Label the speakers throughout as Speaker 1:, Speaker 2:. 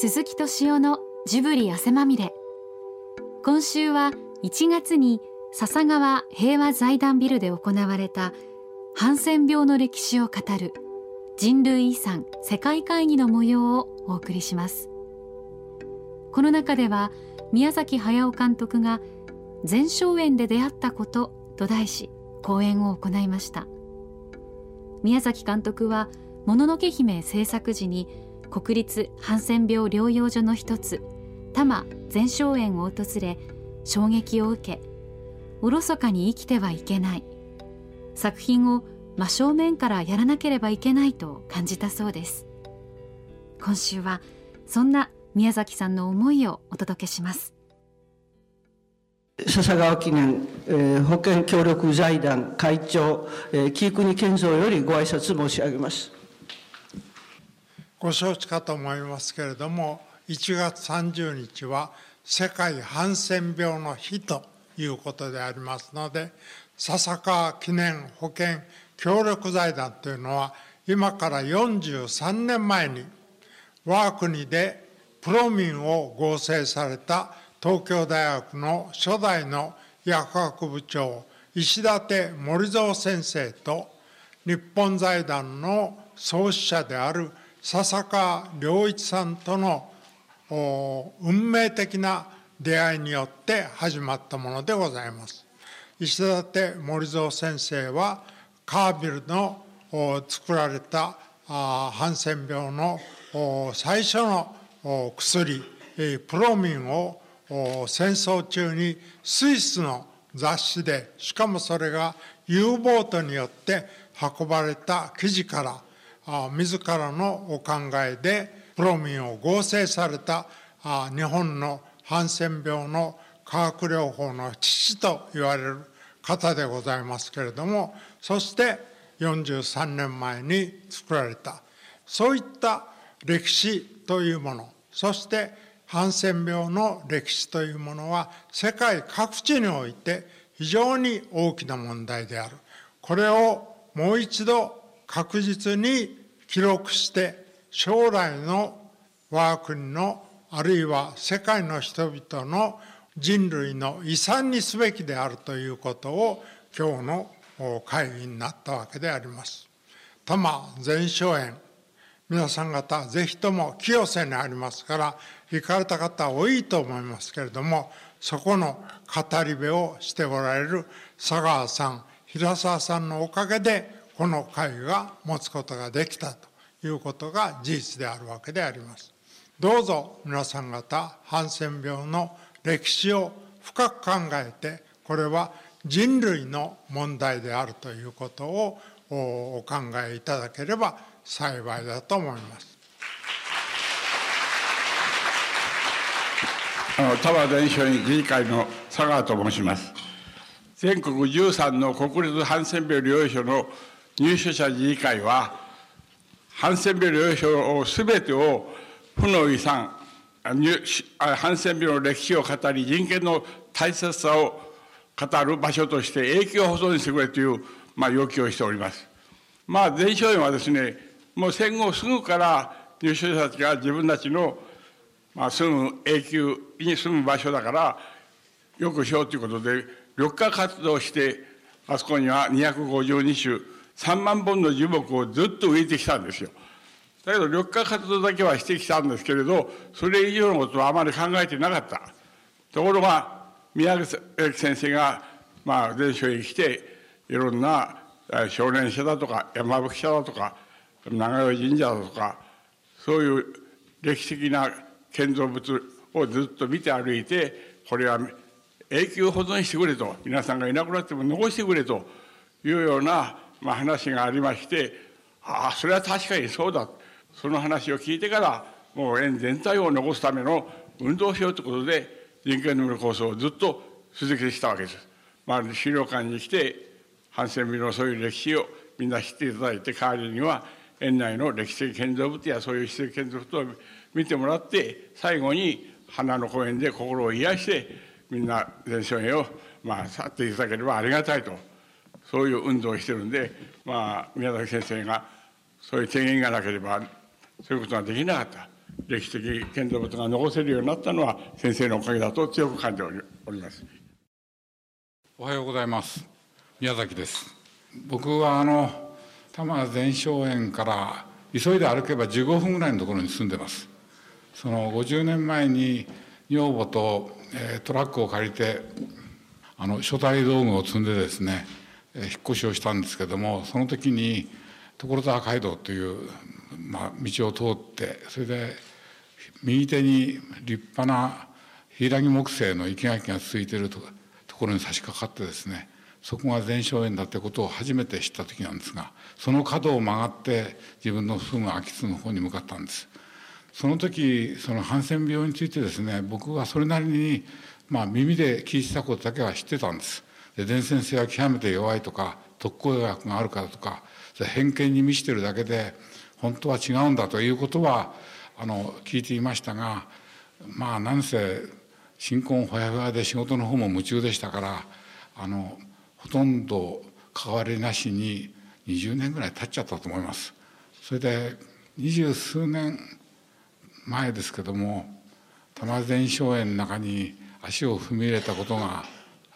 Speaker 1: 鈴木敏夫のジブリ汗まみれ。今週は1月に笹川平和財団ビルで行われたハンセン病の歴史を語る人類遺産世界会議の模様をお送りします。この中では宮崎駿監督が前哨園で出会ったことと題し講演を行いました。宮崎監督はもののけ姫制作時に国立ハンセン病療養所の一つ多摩全笑園を訪れ衝撃を受けおろそかに生きてはいけない。作品を真正面からやらなければいけないと感じたそうです。今週はそんな宮崎さんの思いをお届けします。
Speaker 2: 笹川記念、えー、保険協力財団会長、えー、木国健三よりご挨拶申し上げます。
Speaker 3: ご承知かと思いますけれども1月30日は世界ハンセン病の日ということでありますので笹川記念保険協力財団というのは今から43年前に我が国でプロミンを合成された東京大学の初代の薬学部長石立森蔵先生と日本財団の創始者である笹川良一さんとの運命的な出会いによって始まったものでございます。石立森蔵先生はカービルの作られたハンセン病の最初の薬プロミンを戦争中にスイスの雑誌でしかもそれが U ボートによって運ばれた記事から自らのお考えでプロミンを合成された日本のハンセン病の化学療法の父と言われる方でございますけれどもそして43年前に作られたそういった歴史というものそしてハンセン病の歴史というものは世界各地において非常に大きな問題である。これをもう一度確実に記録して将来の我が国のあるいは世界の人々の人類の遺産にすべきであるということを今日の会議になったわけであります。多摩全書園皆さん方ぜひとも清瀬にありますから行かれた方多いと思いますけれどもそこの語り部をしておられる佐川さん平沢さんのおかげでこの会が持つことができたということが事実であるわけであります。どうぞ皆さん方ハンセン病の歴史を深く考えてこれは人類の問題であるということをお考えいただければ幸いだと思います。
Speaker 4: あの多摩伝承院議会の佐川と申します。全国13の国立ハンセン病療養所の入所者自治会は、ハンセン病療養所をすべてを負の遺産、ハンセン病の歴史を語り、人権の大切さを語る場所として永久保存してくれという、まあ、要求をしております。まあ、伝承院はですね、もう戦後すぐから入所者たちが自分たちのまあ、住む永久に住む場所だからよくしようということで緑化活動してあそこには252種3万本の樹木をずっと植えてきたんですよ。だけど緑化活動だけはしてきたんですけれどそれ以上のことはあまり考えてなかった。ところが宮崎先生がまあ伝承に来ていろんな少年社だとか山吹社だとか長与神社だとかそういう歴史的な建造物をずっと見て歩いてこれは永久保存してくれと皆さんがいなくなっても残してくれというような、まあ、話がありましてああそれは確かにそうだその話を聞いてからもう園全体を残すための運動をしようということで人権の見る構想をずっと続けてきたわけです。まあ、資料館に来てハンセンビのそういう歴史をみんな知っていただいて代わりには園内の歴史的建造物やそういう史跡建造物を見てもらって最後に花の公園で心を癒してみんな伝承園をまあ去っていただければありがたいとそういう運動をしてるんでまあ宮崎先生がそういう提言がなければそういうことができなかった。歴史的建造物が残せるようになったのは先生のおかげだと強く感じております。
Speaker 5: おはようございます。宮崎です。僕はあの多摩全生園から急いで歩けば15分ぐらいのところに住んでます。その50年前に女房と、えー、トラックを借りてあの書体道具を積んでですね、引っ越しをしたんですけどもその時に所沢街道という、まあ、道を通ってそれで右手に立派な柊木製の生垣が続いているところに差し掛かってですねそこが全焼園だってことを初めて知った時なんですがその角を曲がって自分の住む秋津の方に向かったんです。その時そのハンセン病についてですね僕はそれなりに、まあ、耳で聞いてたことだけは知ってたんです。伝染性は極めて弱いとか特効薬があるからとか偏見に満ちてるだけで本当は違うんだということはあの聞いていましたがまあなんせ新婚ほやほやで仕事の方も夢中でしたからあのほとんど関わりなしに20年ぐらい経っちゃったと思います。それで二十数年前ですけども玉前荘園の中に足を踏み入れたことが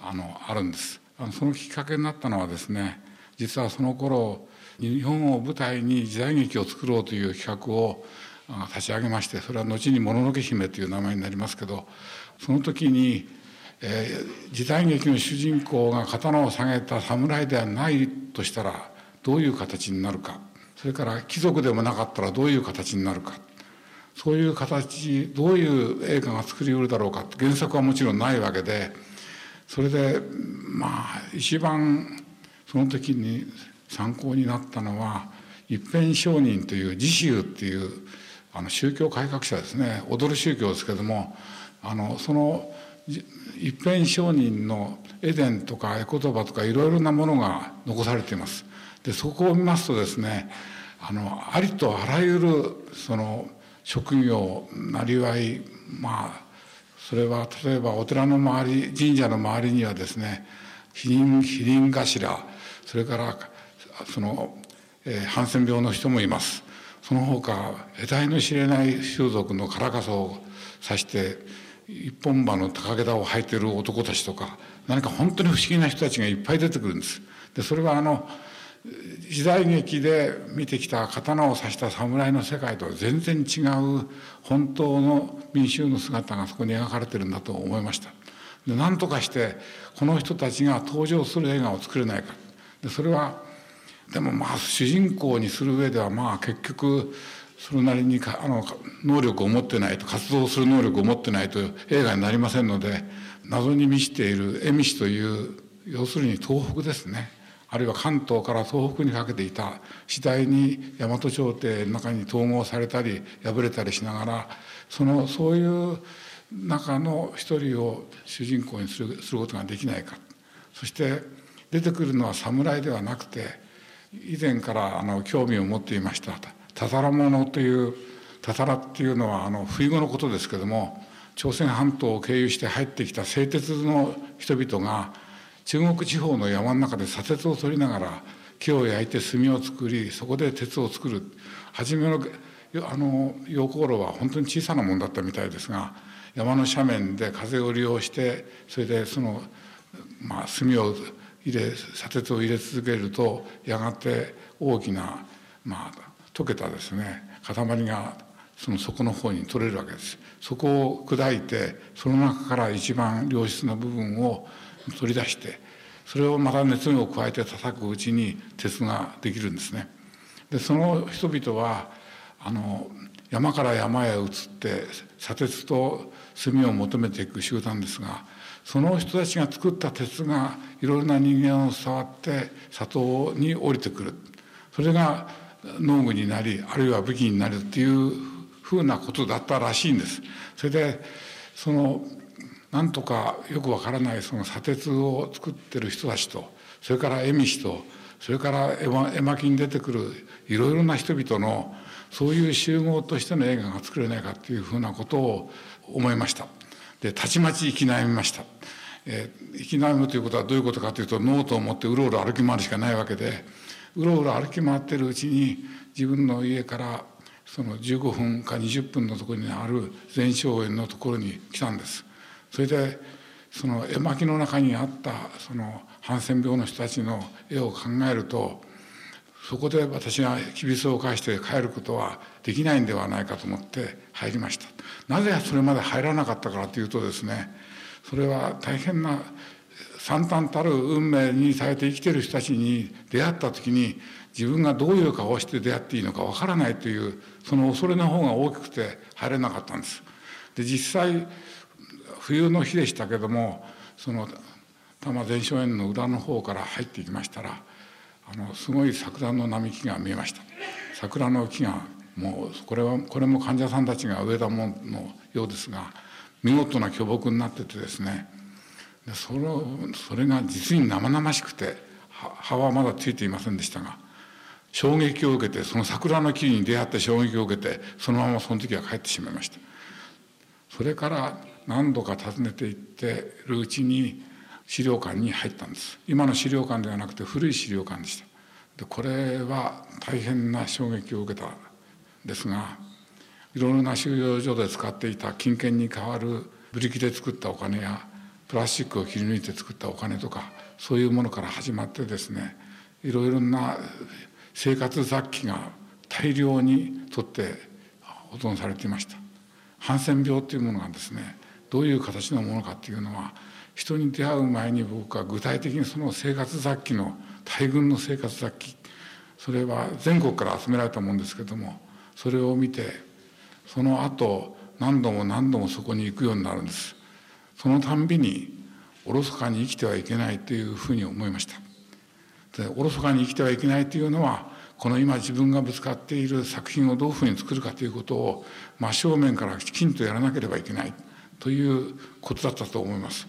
Speaker 5: あのあるんです。あのそのきっかけになったのはですね実はその頃日本を舞台に時代劇を作ろうという企画を立ち上げましてそれは後に「もののけ姫」という名前になりますけどその時に、えー、時代劇の主人公が刀を下げた侍ではないとしたらどういう形になるか。それから貴族でもなかったらどういう形になるか。そういう形どういう映画が作りうるだろうか。原作はもちろんないわけでそれでまあ一番その時に参考になったのは一辺商人という自宗っていうあの宗教改革者ですね踊る宗教ですけどもあのその一辺商人のエデンとか絵言葉とかいろいろなものが残されています。でそこを見ますとですねあのありとあらゆるその職業なりわいまあそれは例えばお寺の周り神社の周りにはですね飛輪飛輪頭それからその、えー、ハンセン病の人もいますその他得体の知れない種族のカラカサを指して一本歯の高桁を履いてる男たちとか何か本当に不思議な人たちがいっぱい出てくるんです。でそれはあの時代劇で見てきた刀を刺した侍の世界と全然違う本当の民衆の姿がそこに描かれてるんだと思いました。で何とかしてこの人たちが登場する映画を作れないか。でそれはでもまあ主人公にする上ではまあ結局それなりにかあの能力を持ってないと活動する能力を持ってないと映画になりませんので謎に満ちている蝦夷という要するに東北ですね。あるいは関東から東北にかけていた次第に大和朝廷の中に統合されたり敗れたりしながらそのそういう中の一人を主人公にするすることができないか。そして出てくるのは侍ではなくて以前からあの興味を持っていましたたたら者というたたらっていうのはあの不意後のことですけども朝鮮半島を経由して入ってきた製鉄の人々が中国地方の山の中で砂鉄を取りながら木を焼いて炭を作りそこで鉄を作る初めのあの溶鉱炉は本当に小さなもんだったみたいですが山の斜面で風を利用してそれでその、まあ、炭を入れ砂鉄を入れ続けるとやがて大きな、まあ、溶けたですね塊がその底の方に取れるわけです。そこを砕いてその中から一番良質な部分を取り出してそれをまた熱を加えて叩くうちに鉄ができるんですね。でその人々はあの山から山へ移って砂鉄と炭を求めていく集団ですがその人たちが作った鉄がいろいろな人間を触って里に降りてくるそれが農具になりあるいは武器になるっていうふうなことだったらしいんです。それでそのなんとかよくわからないその砂鉄を作ってる人たちとそれから恵美氏とそれから絵巻に出てくるいろいろな人々のそういう集合としての映画が作れないかっていうふうなことを思いました。でたちまち生き悩みました。えー、生き悩むということはどういうことかというとノートを持ってうろうろ歩き回るしかないわけでうろうろ歩き回ってるうちに自分の家からその15分か20分のところにある前哨園のところに来たんですそれでその絵巻の中にあったそのハンセン病の人たちの絵を考えるとそこで私がきびすを返して帰ることはできないんではないかと思って入りましたなぜそれまで入らなかったかというとですねそれは大変な惨憺たる運命にされて生きている人たちに出会った時に自分がどういう顔をして出会っていいのかわからないというその恐れの方が大きくて入れなかったんです。で実際冬の日でしたけどもその多摩全生園の裏の方から入っていきましたらあのすごい桜の並木が見えました。桜の木がもうこれはこれも患者さんたちが植えたもののようですが見事な巨木になっててですね。でそれそれが実に生々しくて葉はまだついていませんでしたが衝撃を受けてその桜の木に出会って衝撃を受けてそのままその時は帰ってしまいました。それから何度か訪ねていってるうちに資料館に入ったんです。今の資料館ではなくて古い資料館でした。でこれは大変な衝撃を受けたんですがいろいろな収容所で使っていた金券に代わるブリキで作ったお金やプラスチックを切り抜いて作ったお金とかそういうものから始まってですねいろいろな生活雑器が大量にとって保存されていました。ハンセン病というものがですねどういう形のものかっていうのは人に出会う前に僕は具体的にその生活雑器の大群の生活雑器それは全国から集められたもんですけどもそれを見てその後何度も何度もそこに行くようになるんです。そのたんびにおろそかに生きてはいけないというふうに思いました。でおろそかに生きてはいけないというのはこの今自分がぶつかっている作品をどういうふうに作るかということを真正面からきちんとやらなければいけないということだったと思います。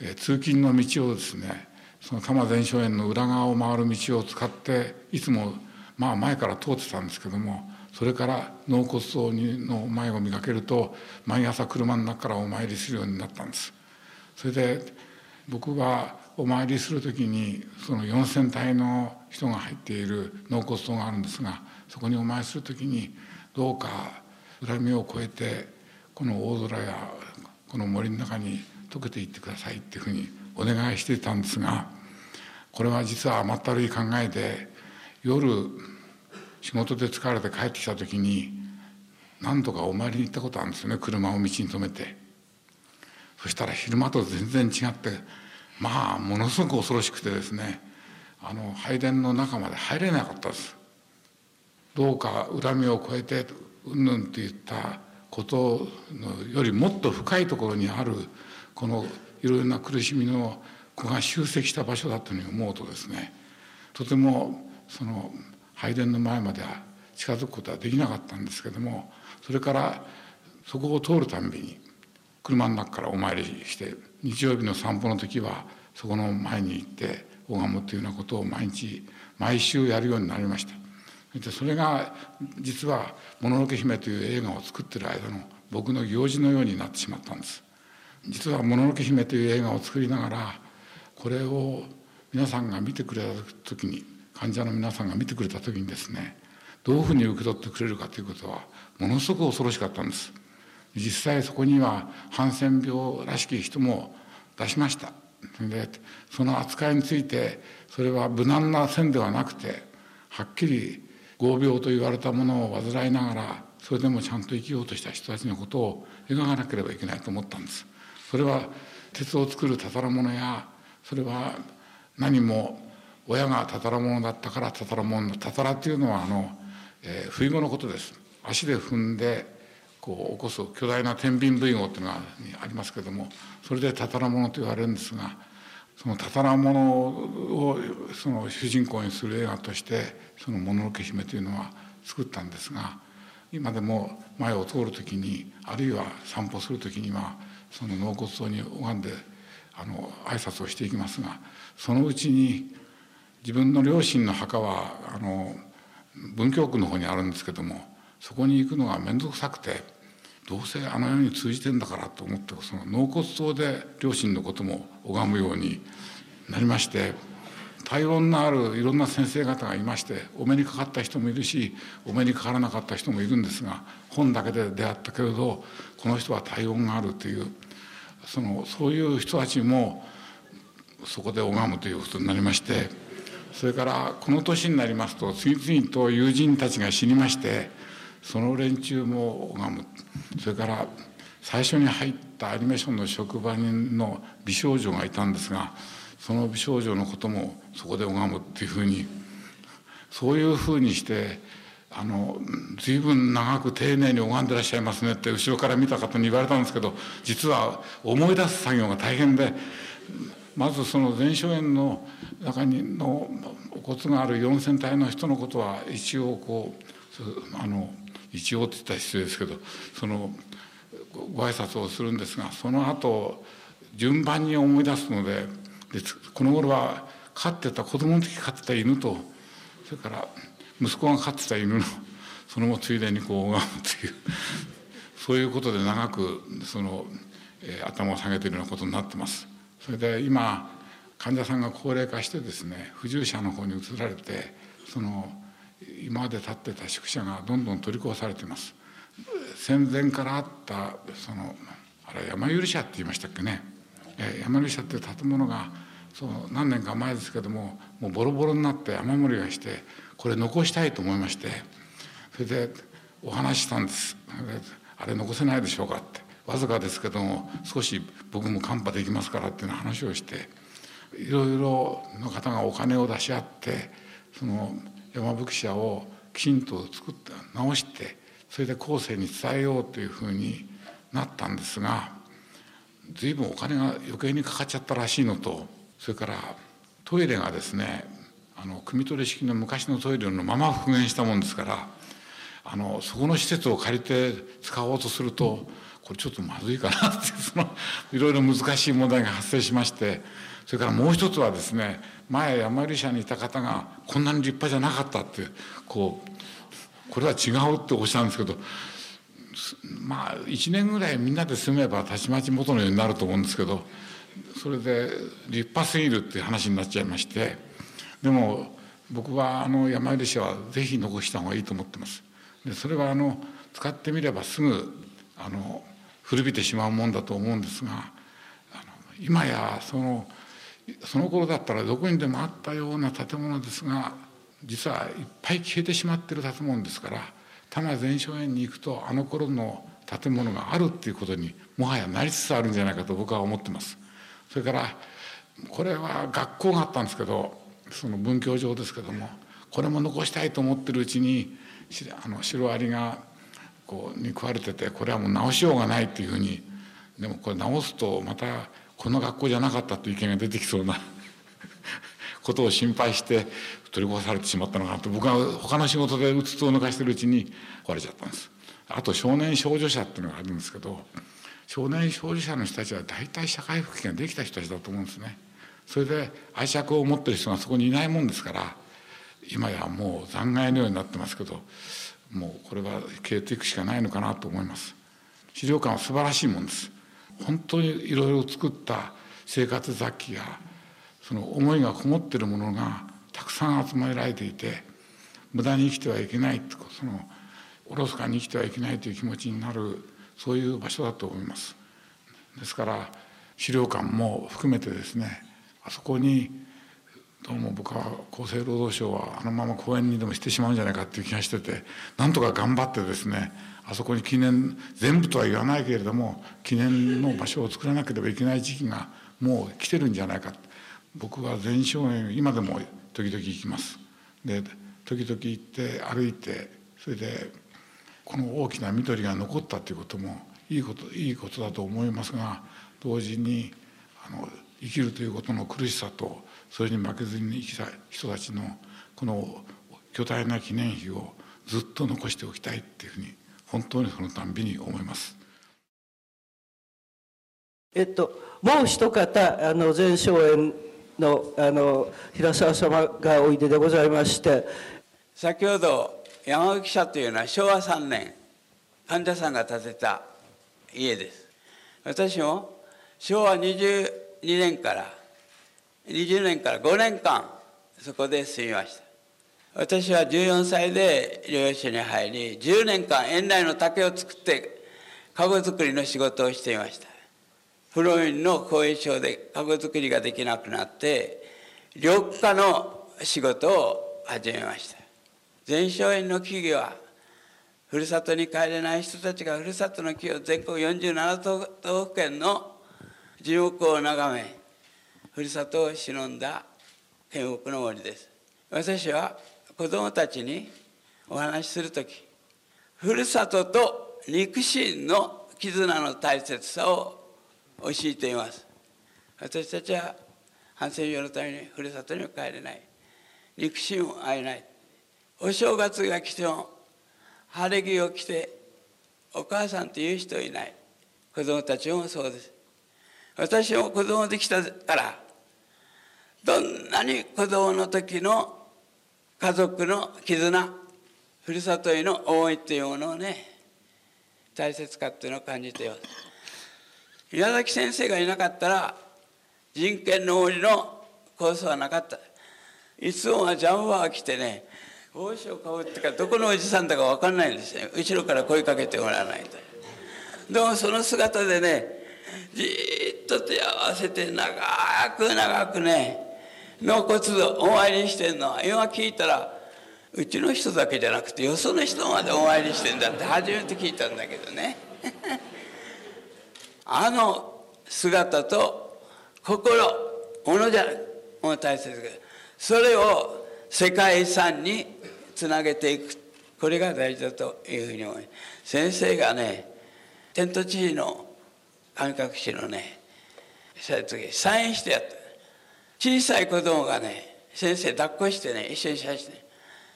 Speaker 5: え通勤の道をですねその多摩全生園の裏側を回る道を使っていつもまあ前から通ってたんですけどもそれから納骨堂の前を見かけると毎朝車の中からお参りするようになったんです。それで僕はお参りする時にその4,000体の人が入っている納骨堂があるんですがそこにお参りする時にどうか恨みを超えてこの大空やこの森の中に溶けていってくださいっていうふうにお願いしていたんですがこれは実は甘ったるい考えで夜仕事で疲れて帰ってきた時に何度かお参りに行ったことあるんですよね車を道に止めて。そしたら昼間と全然違ってまあものすごく恐ろしくてですねあの拝殿の中まで入れなかったです。どうか恨みを超えてうんぬんといったことのよりもっと深いところにあるこのいろいろな苦しみの子が集積した場所だというふうに思うとですねとてもその拝殿の前までは近づくことはできなかったんですけどもそれからそこを通るたんびに車の中からお参りして日曜日の散歩の時はそこの前に行って拝むというようなことを毎日毎週やるようになりました。でそれが実は「もののけ姫」という映画を作ってる間の僕の行事のようになってしまったんです。実は「もののけ姫」という映画を作りながらこれを皆さんが見てくれた時に患者の皆さんが見てくれた時にですねどういうふうに受け取ってくれるかということはものすごく恐ろしかったんです。実際そこにはハンセン病らしき人も出しました。でその扱いについてそれは無難な線ではなくてはっきり合病と言われたものを患いながらそれでもちゃんと生きようとした人たちのことを描かなければいけないと思ったんです。それは鉄を作る宝物やそれは何も親がたたら物だったからたたら物だたたらっていうのはあの、えー、不意語のことです。足で踏んでこう起こす巨大な天秤類語っていうのがありますけどもそれでたたら物と言われるんですがそのたたら物をその主人公にする映画として「そのもののけ姫」というのは作ったんですが今でも前を通る時にあるいは散歩する時にはその納骨堂に拝んであの挨拶をしていきますがそのうちに自分の両親の墓はあの文京区の方にあるんですけどもそこに行くのが面倒くさくてどうせあの世に通じてんだからと思ってその納骨堂で両親のことも拝むようになりまして対応のあるいろんな先生方がいましてお目にかかった人もいるしお目にかからなかった人もいるんですが本だけで出会ったけれどこの人は対応があるというそのそういう人たちもそこで拝むということになりましてそれからこの年になりますと次々と友人たちが死にましてその連中も拝む。それから最初に入ったアニメーションの職場の美少女がいたんですがその美少女のこともそこで拝むっていうふうにそういうふうにしてあの随分長く丁寧に拝んでらっしゃいますねって後ろから見た方に言われたんですけど実は思い出す作業が大変でまずその前哨園の中にのお骨がある四千体の人のことは一応こうあの一応って言ったら失礼ですけどそのご挨拶をするんですがその後順番に思い出すのででこの頃は飼ってた子供の時飼ってた犬とそれから息子が飼ってた犬のそのもついでにこう拝むというそういうことで長くその、えー、頭を下げているようなことになってます。それで今患者さんが高齢化してですね不自由者の方に移られてその今まで立ってた宿舎がどんどん取り壊されています。戦前からあったそのあれ山許社って言いましたっけね。山許社っていう建物がそう何年か前ですけどももうボロボロになって雨漏りがしてこれ残したいと思いましてそれでお話ししたんです。あれ残せないでしょうかって。わずかですけども少し僕もカンパできますからっていう話をしていろいろの方がお金を出し合ってその山吹社をきちんと作って直してそれで後世に伝えようというふうになったんですが随分お金が余計にかかっちゃったらしいのとそれからトイレがですねあの汲み取り式の昔のトイレのまま復元したもんですからあのそこの施設を借りて使おうとするとこれちょっとまずいかなってそのいろいろ難しい問題が発生しましてそれからもう一つはですね前山入社にいた方がこんなに立派じゃなかったってこうこれは違うっておっしゃるんですけどまあ1年ぐらいみんなで住めばたちまち元のようになると思うんですけどそれで立派すぎるっていう話になっちゃいましてでも僕はあの山入社はぜひ残した方がいいと思ってます。でそれはあの使ってみればすぐあの古びてしまうもんだと思うんですがあの今やそのその頃だったらどこにでもあったような建物ですが実はいっぱい消えてしまってる建物ですから多摩全荘園に行くとあの頃の建物があるっていうことにもはやなりつつあるんじゃないかと僕は思ってます。それからこれは学校があったんですけどその文教場ですけどもこれも残したいと思ってるうちにあのシロアリがこうに食われててこれはもう直しようがないっていうふうにでもこれ直すとまたこの学校じゃなかったという意見が出てきそうな ことを心配して取り壊されてしまったのかなと僕は他の仕事でうつつを抜かしてるうちに壊れちゃったんです。あと少年少女者っていうのがあるんですけど少年少女者の人たちは大体社会復帰ができた人たちだと思うんですね。それで愛着を持ってる人がそこにいないもんですから今やもう残骸のようになってますけどもうこれは消えていくしかないのかなと思います。資料館は素晴らしいもんです。本当にいろいろ作った生活雑記やその思いがこもってるものがたくさん集められていて無駄に生きてはいけないとそのおろそかに生きてはいけないという気持ちになるそういう場所だと思います。ですから資料館も含めてですねあそこにどうも僕は厚生労働省はあのまま公園にでもしてしまうんじゃないかっていう気がしててなんとか頑張ってですねあそこに記念全部とは言わないけれども記念の場所を作らなければいけない時期がもう来てるんじゃないか。僕は全荘園今でも時々行きます。で時々行って歩いてそれでこの大きな緑が残ったということもいいこといいことだと思いますが同時にあの生きるということの苦しさとそれに負けずに生きた人たちのこの巨大な記念碑をずっと残しておきたいっていうふうに本当にそのたんびに思います。
Speaker 2: えっと、もう一方あの前哨園のあの平沢様がおいででございまして
Speaker 6: 先ほど山口社というのは昭和3年患者さんが建てた家です私も昭和22年から20年から5年間そこで住みました。私は14歳で療養所に入り10年間園内の竹を作って籠作りの仕事をしていました。不老院の後遺症で籠作りができなくなって緑化の仕事を始めました。全焼園の木々はふるさとに帰れない人たちがふるさとの木を全国47都道府県の樹木を眺めふるさとを忍んだ県北の森です。私は子供たちにお話しする時ふるさとと肉親の絆の大切さを教えています。私たちはハンセン病のためにふるさとにも帰れない。肉親も会えない。お正月が来ても晴れ着を着てお母さんという人いない。子供たちもそうです。私も子供できたからどんなに子供の時の家族の絆ふるさとへの思いっていうものをね大切かっていうのを感じています宮崎先生がいなかったら人権の森の構想はなかった。いつもはジャンバー着てね帽子をかぶってかどこのおじさんだか分かんないんですね後ろから声かけてもらわないと。でもその姿でねじっと手を合わせて長く長くね納骨堂お参りしてんの今聞いたらうちの人だけじゃなくてよその人までお参りしてんだって初めて聞いたんだけどね。あの姿と心ものじゃもう大切それを世界遺産につなげていくこれが大事だというふうに思います。先生がね天と地の神隠しのねサインしてやった。小さい子供がね先生抱っこしてね一緒に写真。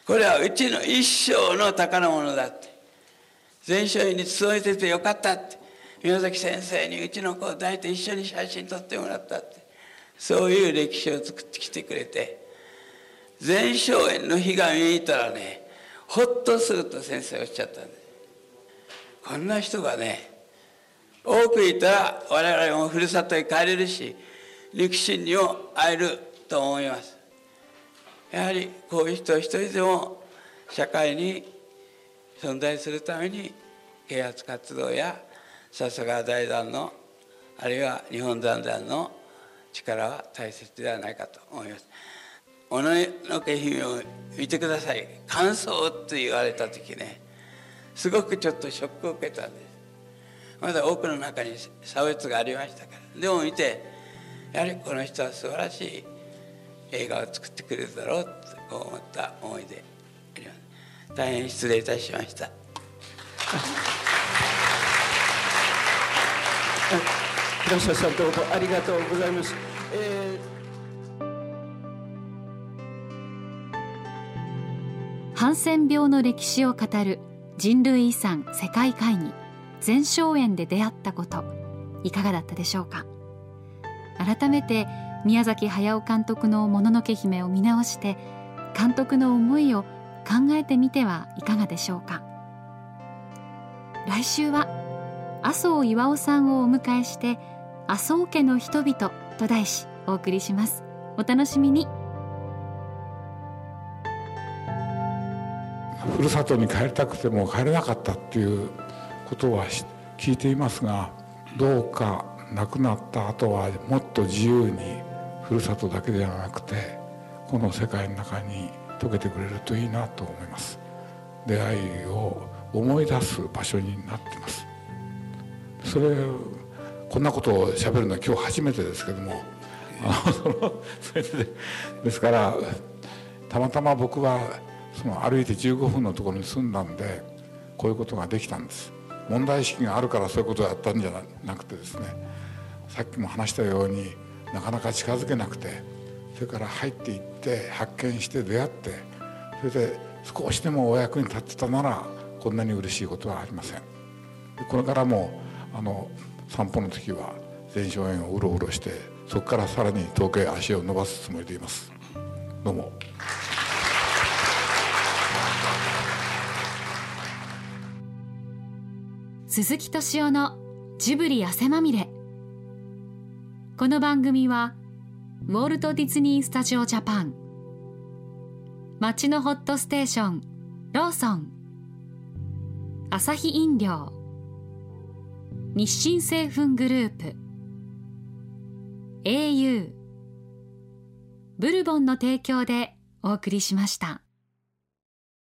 Speaker 6: これはうちの一生の宝物だって。全書院に勤めててよかったって。宮崎先生にうちの子を抱いて一緒に写真撮ってもらったって。そういう歴史を作ってきてくれて。全荘園の日が見えたらねほっとすると先生おっしゃったんでこんな人がね多くいたら我々もふるさとへ帰れるし肉親にも会えると思います。やはりこういう人一人でも社会に存在するために啓発活動や笹川財団のあるいは日本財団の力は大切ではないかと思います。小野の家姫を見てください。感想って言われた時ねすごくちょっとショックを受けたんです。まだ多くの中に差別がありましたから。でも見てやはりこの人は素晴らしい映画を作ってくれるだろうと思った思いであります。大変失礼いたしました。
Speaker 2: 平下さんどうもありがとうございます、えー
Speaker 1: ハンセン病の歴史を語る人類遺産世界会議全荘園で出会ったこといかがだったでしょうか？改めて宮崎駿監督の「もののけ姫」を見直して監督の思いを考えてみてはいかがでしょうか。来週は麻生巌さんをお迎えして「麻生家の人々」と題しお送りします。お楽しみに。
Speaker 5: ふるさとに帰りたくても帰れなかったっていうことは聞いていますがどうか亡くなった後はもっと自由にふるさとだけではなくてこの世界の中に溶けてくれるといいなと思います。出会いを思い出す場所になってます。それこんなことをしゃべるのは今日初めてですけどもあのそのそれでですからたまたま僕はその歩いて15分のところに住んだんでこういうことができたんです。問題意識があるからそういうことをやったんじゃなくてですねさっきも話したようになかなか近づけなくてそれから入っていって発見して出会ってそれで少しでもお役に立ってたならこんなに嬉しいことはありません。これからもあの散歩の時は全荘園をうろうろしてそこからさらに遠くへ足を伸ばすつもりでいます。どうも。
Speaker 1: 鈴木敏夫のジブリ汗まみれ。この番組はウォルト・ディズニー・スタジオ・ジャパン。町のホットステーションローソン。アサヒ飲料。日清製粉グループ。au ブルボンの提供でお送りしました。